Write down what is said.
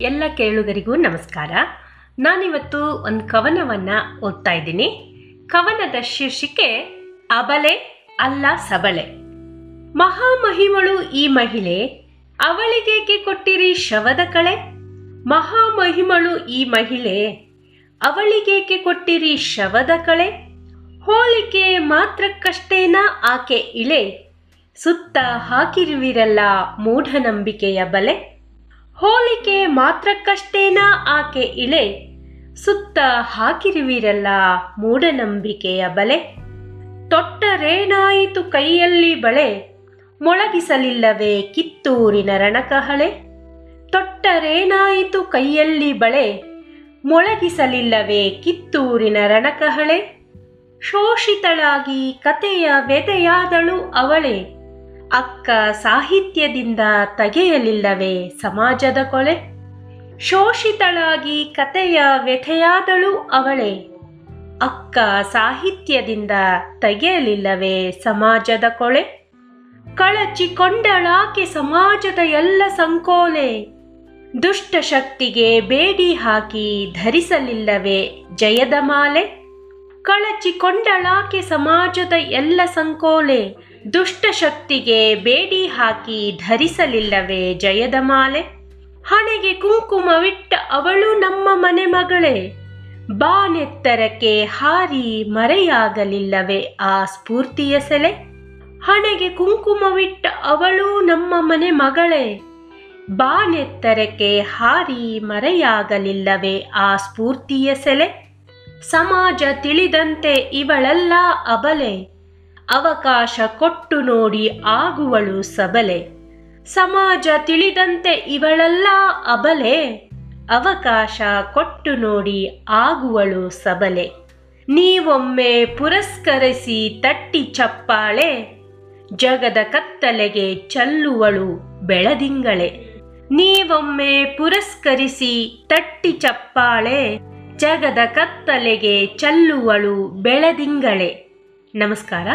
ಎಲ್ಲ ಕೇಳುಗರಿಗೂ ನಮಸ್ಕಾರ. ನಾನಿವತ್ತು ಒಂದು ಕವನವನ್ನು ಓದ್ತಾ ಇದ್ದೀನಿ. ಕವನದ ಶೀರ್ಷಿಕೆ, ಅಬಲೆ ಅಲ್ಲ ಸಬಲೆ ಮಹಾಮಹಿಮಳು ಈ ಮಹಿಳೆ, ಅವಳಿಗೇಕೆ ಕೊಟ್ಟಿರಿ ಶವದ ಕಳೆ? ಮಹಾಮಹಿಮಳು ಈ ಮಹಿಳೆ, ಅವಳಿಗೇಕೆ ಕೊಟ್ಟಿರಿ ಶವದ ಕಳೆ? ಹೋಲಿಕೆ ಮಾತ್ರಕ್ಕಷ್ಟೇನ ಆಕೆ ಇಳೆ? ಸುತ್ತ ಹಾಕಿರುವಿರಲ್ಲ ಮೂಢನಂಬಿಕೆಯ ಬಲೆ? ಹೋಲಿಕೆ ಮಾತ್ರಕ್ಕಷ್ಟೇನಾ? ಆಕೆ ಇಳೆ ಸುತ್ತ ಹಾಕಿರುವಿರಲ್ಲ ಮೂಢನಂಬಿಕೆಯ ಬಲೆ. ತೊಟ್ಟರೇನಾಯಿತು ಕೈಯಲ್ಲಿ ಬಳೆ? ಮೊಳಗಿಸಲಿಲ್ಲವೇ ಕಿತ್ತೂರಿನ ರಣಕಹಳೆ? ತೊಟ್ಟರೇನಾಯಿತು ಕೈಯಲ್ಲಿ ಬಳೆ? ಮೊಳಗಿಸಲಿಲ್ಲವೇ ಕಿತ್ತೂರಿನ ರಣಕಹಳೆ? ಶೋಷಿತಳಾಗಿ ಕತೆಯ ವ್ಯದೆಯಾದಳು ಅವಳೆ. ಅಕ್ಕ ಸಾಹಿತ್ಯದಿಂದ ತೆಗೆಯಲಿಲ್ಲವೇ ಸಮಾಜದ ಕೊಳೆ ಶೋಷಿತಳಾಗಿ ಕತೆಯ ವ್ಯಥೆಯಾದಳು ಅವಳೆ. ಅಕ್ಕ ಸಾಹಿತ್ಯದಿಂದ ತೆಗೆಯಲಿಲ್ಲವೇ ಸಮಾಜದ ಕೊಳೆ ಕಳಚಿಕೊಂಡಳಾಕೆ ಸಮಾಜದ ಎಲ್ಲ ಸಂಕೋಲೆ? ದುಷ್ಟ ಶಕ್ತಿಗೆ ಬೇಡಿ ಹಾಕಿ ಧರಿಸಲಿಲ್ಲವೇ ಜಯದ ಮಾಲೆ? ಕಳಚಿಕೊಂಡಳಾಕೆ ಸಮಾಜದ ಎಲ್ಲ ಸಂಕೋಲೆ? ದುಷ್ಟ ಶಕ್ತಿಗೆ ಬೇಡಿ ಹಾಕಿ ಧರಿಸಲಿಲ್ಲವೇ ಜಯದ ಮಾಲೆ? ಹಣೆಗೆ ಕುಂಕುಮವಿಟ್ಟ ಅವಳು ನಮ್ಮ ಮನೆ ಮಗಳೇ. ಬಾನೆತ್ತರಕ್ಕೆ ಹಾರಿ ಮರೆಯಾಗಲಿಲ್ಲವೇ ಆ ಸ್ಫೂರ್ತಿಯ ಸೆಲೆ? ಹಣೆಗೆ ಕುಂಕುಮವಿಟ್ಟ ಅವಳು ನಮ್ಮ ಮನೆ ಮಗಳೇ. ಬಾನೆತ್ತರಕ್ಕೆ ಹಾರಿ ಮರೆಯಾಗಲಿಲ್ಲವೇ ಆ ಸ್ಫೂರ್ತಿಯ ಸೆಲೆ? ಸಮಾಜ ತಿಳಿದಂತೆ ಇವಳೆಲ್ಲ ಅಬಲೆ. ಅವಕಾಶ ಕೊಟ್ಟು ನೋಡಿ ಆಗುವಳು ಸಬಲೆ. ಸಮಾಜ ತಿಳಿದಂತೆ ಇವಳೆಲ್ಲ ಅಬಲೆ. ಅವಕಾಶ ಕೊಟ್ಟು ನೋಡಿ ಆಗುವಳು ಸಬಲೆ. ನೀವೊಮ್ಮೆ ಪುರಸ್ಕರಿಸಿ ತಟ್ಟಿ ಚಪ್ಪಾಳೆ. ಜಗದ ಕತ್ತಲೆಗೆ ಚಲ್ಲುವಳು ಬೆಳದಿಂಗಳೆ. ನೀವೊಮ್ಮೆ ಪುರಸ್ಕರಿಸಿ ತಟ್ಟಿ ಚಪ್ಪಾಳೆ. ಜಗದ ಕತ್ತಲೆಗೆ ಚಲ್ಲುವಳು ಬೆಳದಿಂಗಳೆ. ನಮಸ್ಕಾರ.